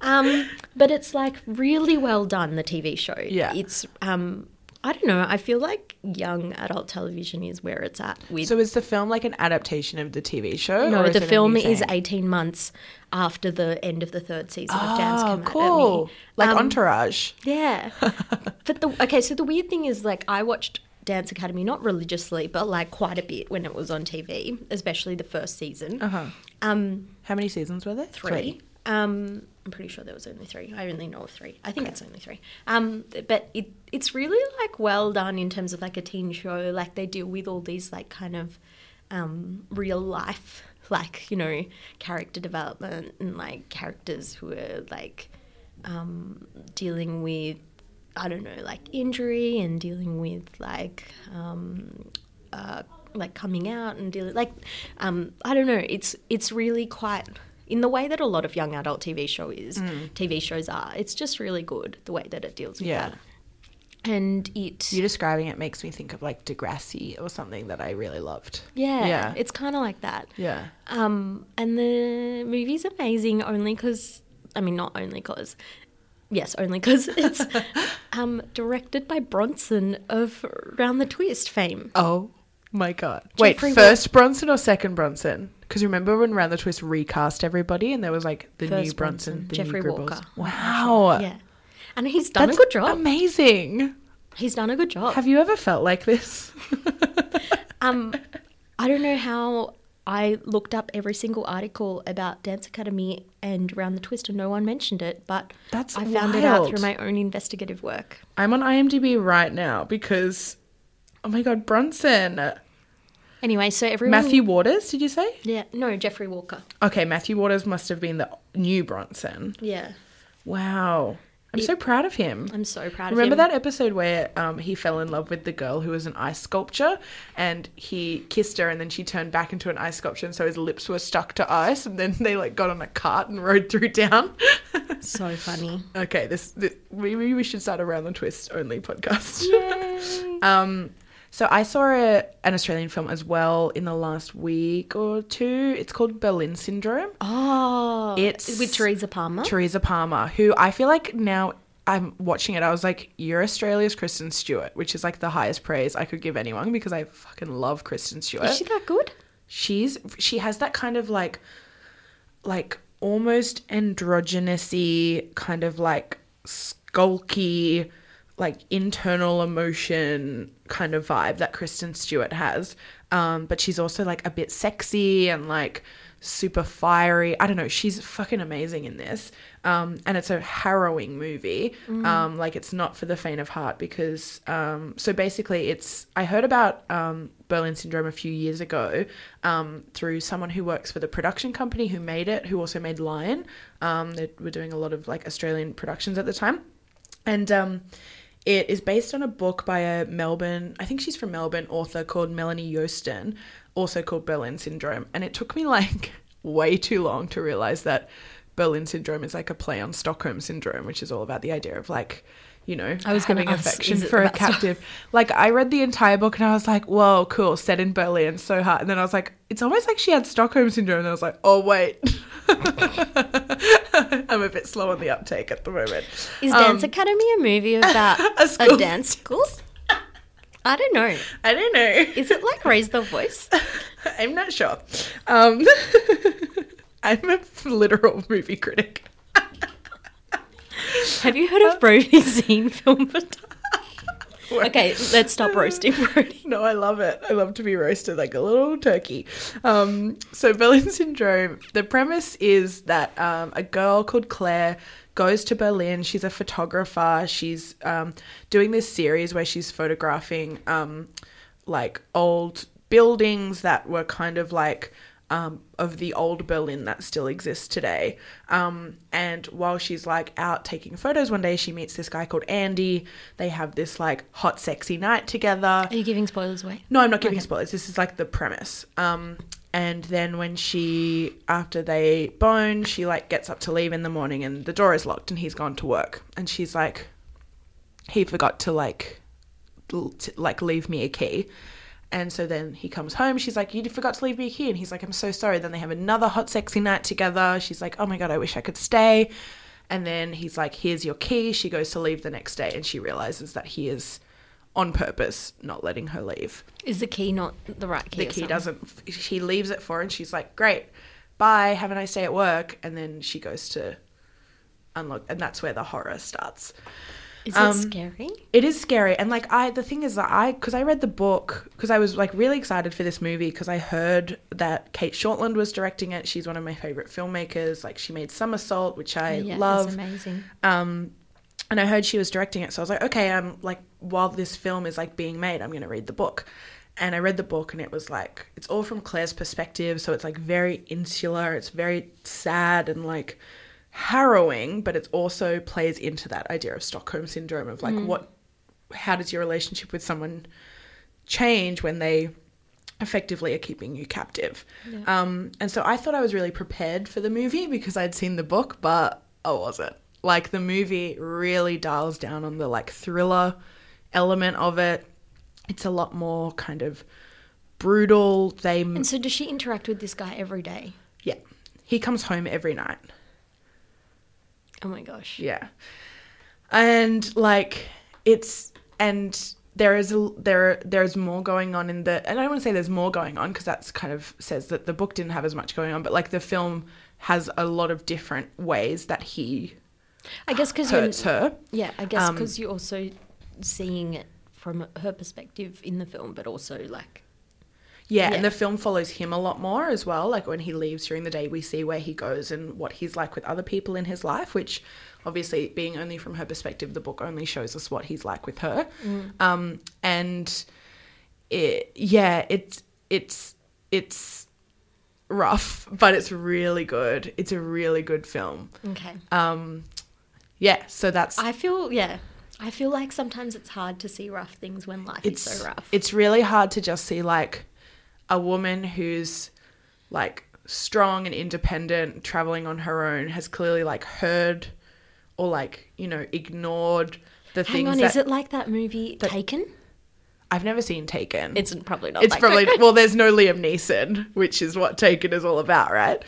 Um, but it's like really well done. The TV show. Yeah. It's um, I don't know. I feel like young adult television is where it's at. With so is the film like an adaptation of the TV show? no, the film is eighteen months after the end of the third season of Dance Oh, Academy. cool. Like Um, Entourage. Yeah. but the okay, so the weird thing is like I watched Dance Academy not religiously, but like quite a bit when it was on TV, especially the first season. Uh-huh. Um, How many seasons were there? three. Um, I'm pretty sure there was only three. I only know of three. I think it's only three. Um, but it it's really like well done in terms of like a teen show. Like they deal with all these like kind of um, real life, like you know, character development and like characters who are like um, dealing with I don't know, like injury and dealing with like um, uh, like coming out and dealing like um, I don't know. It's it's really quite in the way that a lot of young adult TV show is TV shows are. It's just really good the way that it deals with Yeah. that. And it You describing it makes me think of like Degrassi or something that I really loved. yeah, Yeah. it's kind of like that. Yeah. Um, and the movie's amazing only because, I mean, not only because, yes, only because it's um, directed by Bronson of Round the Twist fame. Oh my god. Wait, Jeffrey first Bronson or second Bronson? Because remember when Round the Twist recast everybody and there was like the new Brunson, Bronson, the Jeffrey new Gribbles. Walker. Wow. Yeah. And he's done That's a good job. Amazing. he's done a good job. Have you ever felt like this? Um, I don't know how I looked up every single article about Dance Academy and Round the Twist and no one mentioned it, but That's I found it out through my own investigative work. I'm on IMDb right now because oh my god, Bronson. Anyway, so everyone. Matthew Waters, did you say? Yeah, no, Jeffrey Walker. Okay, Matthew Waters must have been the new Bronson. Yeah. Wow. I'm so proud of him. I'm so proud Remember of him. that episode where um, he fell in love with the girl who was an ice sculpture and he kissed her and then she turned back into an ice sculpture and so his lips were stuck to ice and then they like got on a cart and rode through town. So funny. okay, this, this maybe we should start around the twist only podcast. um so I saw a, an Australian film as well in the last week or two. It's called Berlin Syndrome. Oh, It's- with Teresa Palmer. Teresa Palmer, who I feel like now I'm watching it, I was like, you're Australia's Kristen Stewart, which is like the highest praise I could give anyone because I fucking love Kristen Stewart. Is she that good? She's she has that kind of like like almost androgynousy kind of like skulky like internal emotion kind of vibe that Kristen Stewart has. Um, but she's also like a bit sexy and like super fiery. I don't know. She's fucking amazing in this. Um, and it's a harrowing movie. Um, like it's not for the faint of heart because um, so basically it's I heard about um, Berlin Syndrome a few years ago um, through someone who works for the production company who made it, who also made Lion. Um, they were doing a lot of like Australian productions at the time, and um, it is based on a book by a Melbourne, I think she's from Melbourne, author called Melanie Joosten. also called Berlin Syndrome. And it took me like way too long to realize that Berlin Syndrome is like a play on Stockholm Syndrome, which is all about the idea of like, you know, I was gonna having affection for a about Stock- captive. Like I read the entire book and I was like, whoa, cool, set in Berlin, so hard. And then I was like, it's almost like she had Stockholm syndrome. And I was like, oh wait. I'm a bit slow on the uptake at the moment. Is Dance Academy a movie about Um, A a, dance school? I don't know. I don't know. Is it like Raise the Voice? I'm not sure. Um, I'm a literal movie critic. Have you heard of Brodie's Zine film? okay, let's stop roasting Brodie. No, I love it. I love to be roasted like a little turkey. Um, so Berlin Syndrome, the premise is that um, a girl called Claire goes to Berlin. She's a photographer. She's um, doing this series where she's photographing um, like old buildings that were kind of like um, of the old Berlin that still exists today. Um, and while she's like out taking photos one day, she meets this guy called Andy. They have this like hot, sexy night together. Are you giving spoilers away? No, I'm not giving spoilers. This is like the premise. Um, and then when she, after they bone, she like gets up to leave in the morning and the door is locked and he's gone to work. And she's like, he forgot to like, l- t- like leave me a key. And so then he comes home. She's like, You forgot to leave me a key. And he's like, I'm so sorry. Then they have another hot, sexy night together. She's like, Oh my God, I wish I could stay. And then he's like, Here's your key. She goes to leave the next day and she realizes that he is on purpose not letting her leave. Is the key not the right key? The key doesn't, she leaves it for her and she's like, Great, bye. Have a nice day at work. And then she goes to unlock, and that's where the horror starts. Is it um, scary? It is scary, and like I, the thing is that I, because I read the book, because I was like really excited for this movie, because I heard that Cate Shortland was directing it. She's one of my favorite filmmakers. Like she made Somersault, which I Oh, yeah, love. Amazing. Um, and I heard she was directing it, so I was like, okay, I'm like, while this film is like being made, I'm gonna read the book. And I read the book, and it was like, it's all from Claire's perspective, so it's like very insular. It's very sad and like harrowing, but it also plays into that idea of Stockholm syndrome of like what, how does your relationship with someone change when they effectively are keeping you captive. Um, and so I thought I was really prepared for the movie because I'd seen the book, but I wasn't. Like the movie really dials down on the like thriller element of it. It's a lot more kind of brutal. They And so, does she interact with this guy every day? yeah. He comes home every night. Oh my gosh. Yeah. And like it's and there is a, there there's more going on in the and I don't want to say there's more going on because that's kind of says that the book didn't have as much going on but like the film has a lot of different ways that he I guess because hurts her. yeah, I guess Um, because you're also seeing it from her perspective in the film, but also like Yeah, Yeah. and the film follows him a lot more as well. Like when he leaves during the day, we see where he goes and what he's like with other people in his life, which obviously, being only from her perspective, the book only shows us what he's like with her. Um, and it, yeah, it's it's it's rough, but it's really good. It's a really good film. okay. Um, yeah, so that's I feel yeah. I feel like sometimes it's hard to see rough things when life it's is so rough. it's really hard to just see like a woman who's like strong and independent traveling on her own has clearly like heard or like you know ignored the Hang things Hang on, that is it like that movie Taken? I've never seen Taken. It's probably not. it's like probably well there's no Liam Neeson which is what Taken is all about right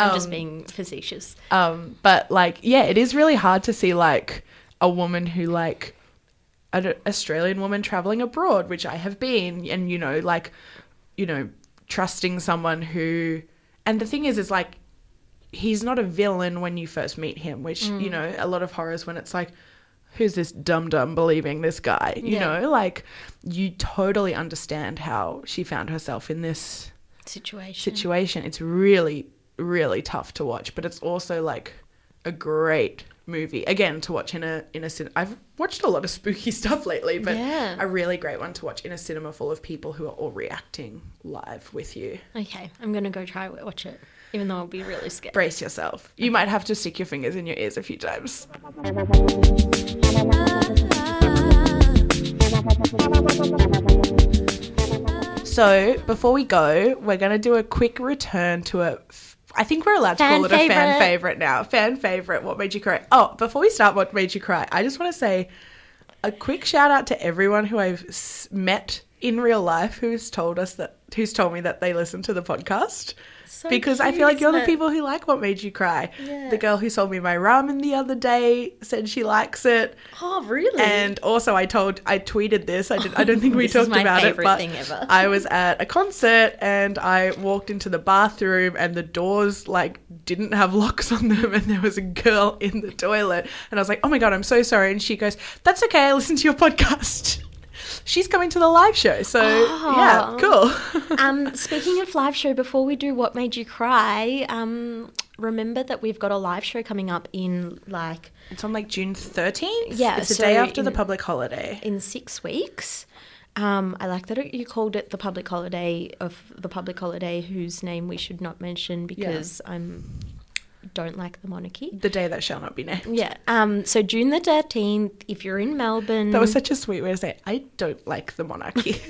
I'm just being facetious. Um, but like, yeah, it is really hard to see like a woman who like an Australian woman traveling abroad, which I have been, and you know, like, you know, trusting someone who, and the thing is, is like, he's not a villain when you first meet him, which you mm. know, a lot of horrors when it's like. Who's this dum dum believing this guy? You Yeah. know, like you totally understand how she found herself in this Situation. situation. It's really, really tough to watch, but it's also like a great movie again to watch in a in a cin- I've watched a lot of spooky stuff lately, but Yeah. a really great one to watch in a cinema full of people who are all reacting live with you. Okay, I'm gonna go try watch it, even though I'll be really scared. Brace yourself. You might have to stick your fingers in your ears a few times. So before we go, we're going to do a quick return to a. I think we're allowed to Fan call it a fan favourite. now. Fan favorite. What made you cry? Oh, before we start, what made you cry? I just want to say a quick shout out to everyone who I've met in real life who's told us that who's told me that they listen to the podcast. So because I feel like you're the people who like what made you cry. Yeah. The girl who sold me my ramen the other day said she likes it. Oh, really? And also, I told, I tweeted this. I, did, I don't think we talked about it, but thing ever. I was at a concert and I walked into the bathroom and the doors like didn't have locks on them, and there was a girl in the toilet, and I was like, "Oh my god, I'm so sorry." And she goes, "That's okay. I listen to your podcast." She's coming to the live show, so yeah, cool. um, speaking of live show, before we do what made you cry, um, remember that we've got a live show coming up in like it's on like June 13th. Yeah, it's the so day after the public holiday. in six weeks. Um, I like that it, you called it the public holiday of the public holiday whose name we should not mention because I'm don't like the monarchy. The day that shall not be named. Yeah. Um, so June the thirteenth, if you're in Melbourne, That was such a sweet way to say, I don't like the monarchy.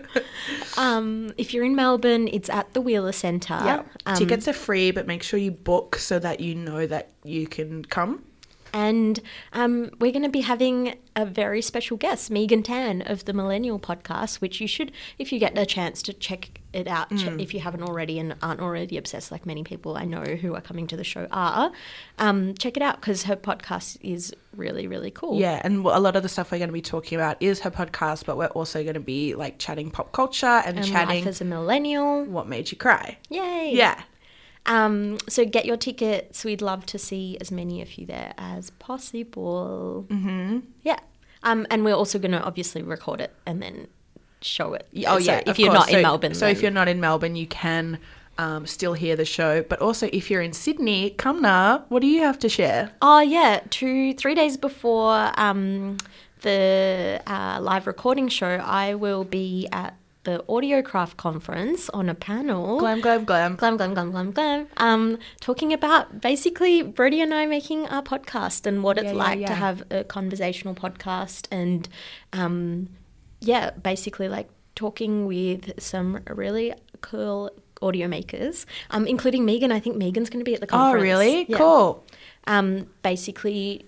um, if you're in Melbourne, it's at the Wheeler Centre. Yeah. Um, Tickets are free, but make sure you book so that you know that you can come. And um, we're going to be having a very special guest, Megan Tan of the Millennial Podcast, which you should, if you get a chance to check it out, Mm. if you haven't already and aren't already obsessed, like many people I know who are coming to the show are, um, check it out because her podcast is really, really cool. Yeah, and a lot of the stuff we're going to be talking about is her podcast, but we're also going to be like chatting pop culture and, And chatting life as a millennial. what made you cry. Yay. Yeah. Um, so get your tickets. We'd love to see as many of you there as possible. Mm-hmm. Yeah. Um, and we're also going to obviously record it and then show it. Oh So yeah. if you're course. not in Melbourne, So if you're not in Melbourne, you can um, still hear the show. But also, if you're in Sydney, come now. What do you have to share? Oh yeah, two three days before um, the uh, live recording show, I will be at the Audiocraft conference on a panel. Glam, glam, glam. Glam, glam, glam, glam, glam. Um, talking about basically Brodie and I making our podcast and what it's yeah, like yeah. to have a conversational podcast and, um, yeah, basically like talking with some really cool audio makers, um, including Megan. I think Megan's going to be at the conference. Oh, really? Yeah. Cool. Um, basically,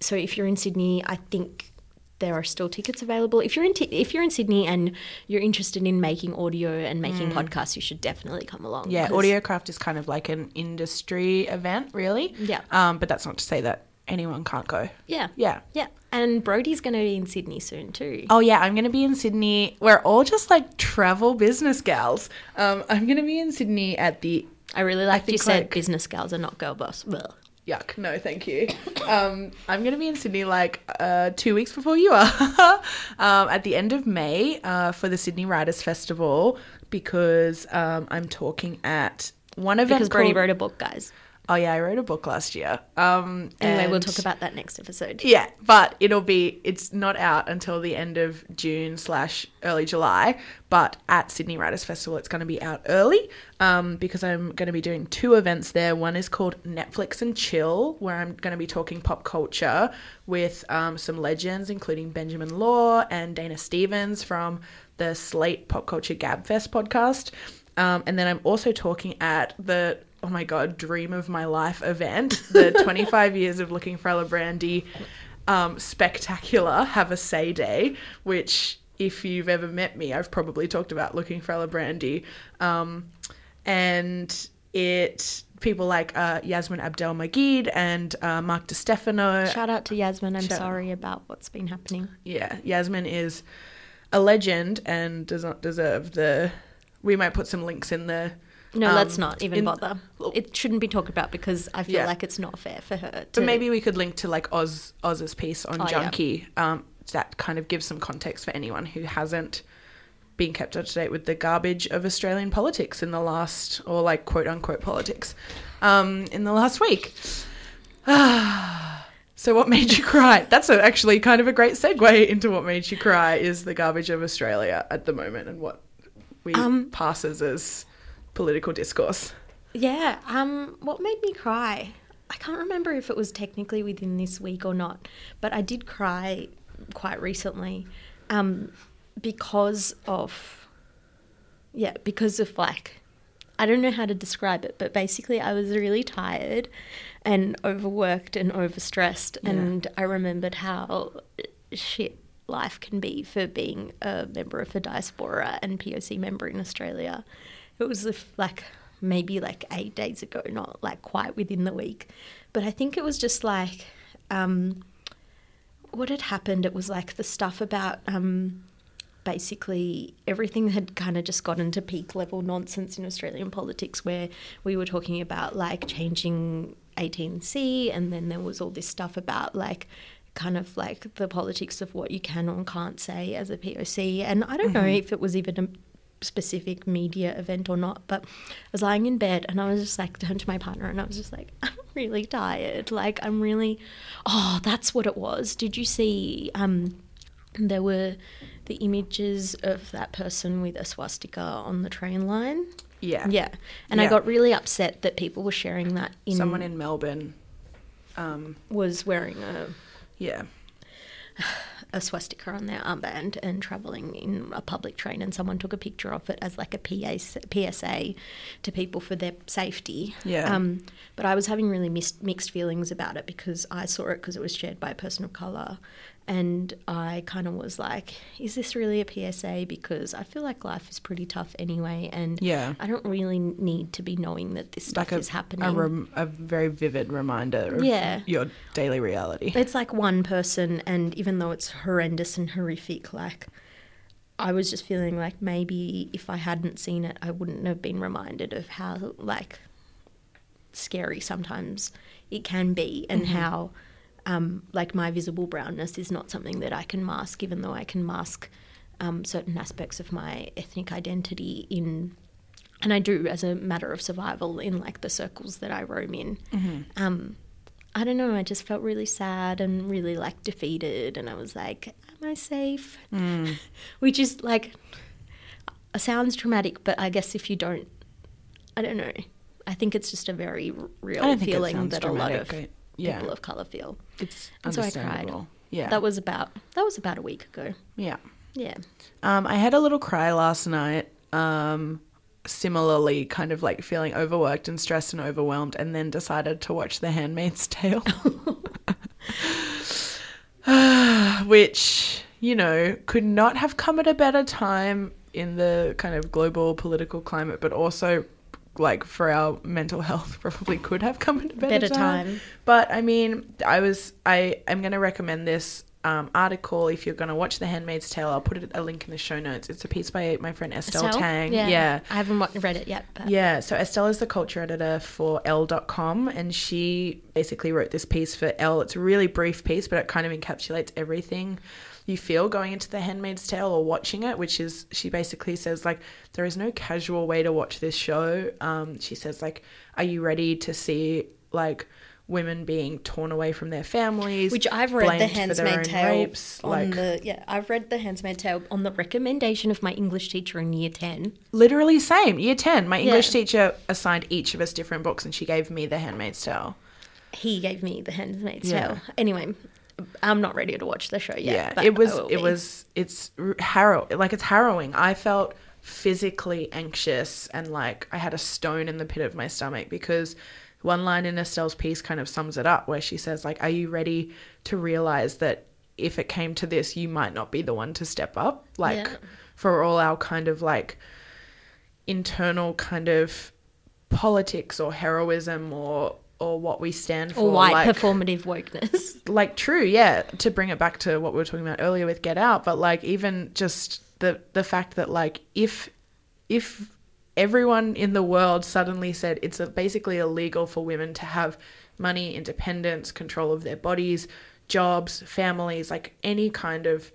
so if you're in Sydney, I think there are still tickets available. If you're in Ti- if you're in Sydney and you're interested in making audio and making podcasts, you should definitely come along. Yeah, Audiocraft is kind of like an industry event, really. Yeah. Um, but that's not to say that anyone can't go. Yeah, Yeah. yeah. And Brodie's going to be in Sydney soon too. Oh yeah, I'm gonna be in Sydney. We're all just like travel business gals. Um, I'm gonna be in Sydney at the I really like you said like- business gals are not girl boss. Well, yuck. No, thank you. Um, I'm gonna be in Sydney like uh, two weeks before you are, um, at the end of May uh, for the Sydney Writers Festival because um, I'm talking at one event because Brodie called- wrote a book, guys. Oh yeah, I wrote a book last year. Um, Anyway, we'll talk about that next episode. Yeah, but it'll be it's not out until the end of June slash early July. But at Sydney Writers Festival, it's going to be out early um, because I'm going to be doing two events there. One is called Netflix and Chill, where I'm going to be talking pop culture with um, some legends, including Benjamin Law and Dana Stevens from the Slate Pop Culture Gabfest podcast. Um, and then I'm also talking at the oh my god dream of my life event, the 25 years of looking for Alibrandi um, spectacular Have a Say Day, which if you've ever met me, I've probably talked about looking for Alibrandi, um, and it people like uh, Yassmin Abdel Magied and uh, Mark Di Stefano. Shout out to Yassmin. I'm Shout- sorry about what's been happening. yeah, Yassmin is a legend and does not deserve the. We might put some links in the. No, um, let's not even in- bother. It shouldn't be talked about because I feel Yeah. like it's not fair for her. To, But maybe we could link to like Oz Oz's piece on Oh, yeah. Junkee. Um, that kind of gives some context for anyone who hasn't been kept up to date with the garbage of Australian politics in the last, or like quote unquote politics, um, in the last week. so what made you cry? That's a, actually kind of a great segue into what made you cry is the garbage of Australia at the moment and what we Um, passes as political discourse. Yeah. Um, what made me cry? I can't remember if it was technically within this week or not, but I did cry quite recently, um, because of yeah, because of like, I don't know how to describe it, but basically I was really tired and overworked and overstressed. And I remembered how shit life can be for being a member of a diaspora and POC member in Australia. It was like maybe like eight days ago, not like quite within the week. But I think it was just like, um, what had happened? It was like the stuff about um, basically everything had kind of just gotten to peak level nonsense in Australian politics where we were talking about like changing 18C and then there was all this stuff about like kind of like the politics of what you can or can't say as a POC and I don't know if it was even a specific media event or not but I was lying in bed and I was just like turned to my partner and I was just like I'm really tired like I'm really oh that's what it was did you see um there were the images of that person with a swastika on the train line. Yeah. Yeah. And I got really upset that people were sharing that in Someone in Melbourne. Um, was wearing a, yeah. a swastika on their armband and traveling in a public train and someone took a picture of it as like a PA, PSA to people for their safety. Yeah. Um, but I was having really mis- mixed feelings about it because I saw it because it was shared by a person of colour and I kind of was like, is this really a PSA? Because I feel like life is pretty tough anyway, and Yeah. I don't really need to be knowing that this stuff Like a, is happening. a, rem- a very vivid reminder of Yeah. your daily reality. it's like one person, and even though it's horrendous and horrific, like I was just feeling like maybe if I hadn't seen it, I wouldn't have been reminded of how like scary sometimes it can be, and mm-hmm. how um, like my visible brownness is not something that I can mask, even though I can mask um, certain aspects of my ethnic identity in. And I do as a matter of survival in like the circles that I roam in. Um, I don't know. I just felt really sad and really like defeated, and I was like, "Am I safe?" Which is like sounds dramatic, but I guess if you don't, I don't know. I think it's just a very real don't think it feeling that a lot of dramatic. Yeah. people of color feel. It's And so I cried. Yeah. That was about that was about a week ago. yeah. Yeah. Um, I had a little cry last night. Um, similarly, kind of like feeling overworked and stressed and overwhelmed, and then decided to watch The Handmaid's Tale, which you know could not have come at a better time in the kind of global political climate, but also like for our mental health probably could have come at a better, Better time. but I mean, I was I am going to recommend this um, article if you're going to watch The Handmaid's Tale. I'll put it, a link in the show notes. It's a piece by my friend Estelle, Estelle? Tang. Yeah. yeah. I haven't read it yet, but Yeah, so Estelle is the culture editor for Elle.com, and she basically wrote this piece for Elle. It's a really brief piece, but it kind of encapsulates everything you feel going into The Handmaid's Tale or watching it, which is, she basically says, like, there is no casual way to watch this show. Um, she says, like, are you ready to see, like, women being torn away from their families? which I've read the blamed for their Handsmaid own Tale rapes, on like, the yeah I've read the Handmaid's Tale on the recommendation of my English teacher in Year Ten. literally same. Year 10, my English Yeah. teacher assigned each of us different books, and she gave me The Handmaid's Tale. He gave me the Handmaid's Yeah. Tale. Anyway, I'm not ready to watch the show yet. yeah it was it was it's harrow like it's harrowing i felt physically anxious and like i had a stone in the pit of my stomach because one line in estelle's piece kind of sums it up where she says like are you ready to realize that if it came to this you might not be the one to step up like Yeah. for all our kind of like internal kind of politics or heroism or or what we stand for or white like, performative wokeness. like true yeah to bring it back to what we were talking about earlier with get out but like even just the the fact that like if if everyone in the world suddenly said it's a, basically illegal for women to have money independence control of their bodies jobs families like any kind of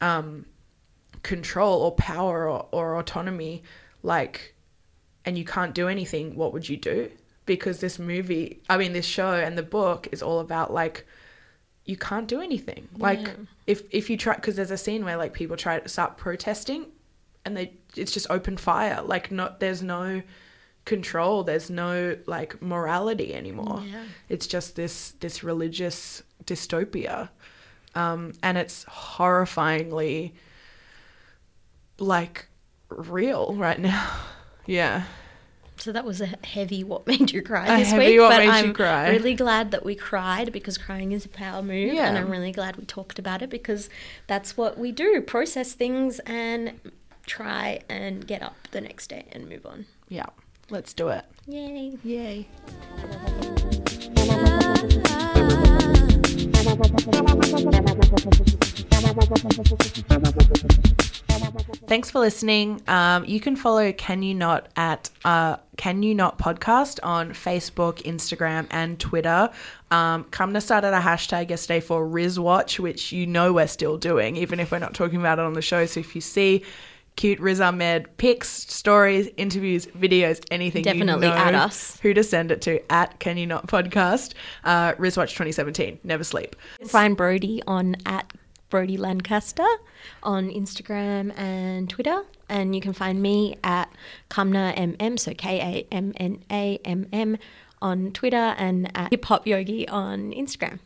um control or power or, or autonomy like and you can't do anything, what would you do? Because this movie, I mean, this show and the book is all about like, you can't do anything. Like, if if you try, because there's a scene where like people try to start protesting, and they it's just open fire. Like, not there's no control. There's no like morality anymore. Yeah. It's just this this religious dystopia, um, and it's horrifyingly like real right now. Yeah. So that was a heavy what made you cry A this heavy week. what but made I'm cry. really glad that we cried because crying is a power move. Yeah. And I'm really glad we talked about it because that's what we do process things and try and get up the next day and move on. Yeah. Let's do it. Yay. Yay. Thanks for listening. Um, you can follow Can You Not at uh, Can You Not Podcast on Facebook, Instagram, and Twitter. Um, Kamna started a hashtag yesterday for RizWatch, which you know we're still doing, even if we're not talking about it on the show. So if you see cute Riz Ahmed pics, stories, interviews, videos, anything, you Definitely know at us. Who to send it to at Can You Not Podcast, uh, RizWatch 2017. Never sleep. Find Brodie on at Brodie Lancaster on Instagram and Twitter. And you can find me at Kamna MM, so K A M N A M M on Twitter and at Hip Hop Yogi on Instagram.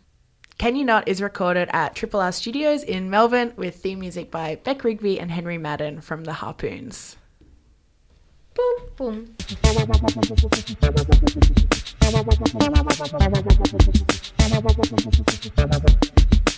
Can You Not is recorded at Triple R Studios in Melbourne with theme music by Beck Rigby and Henry Madden from the Harpoons. Boom, boom.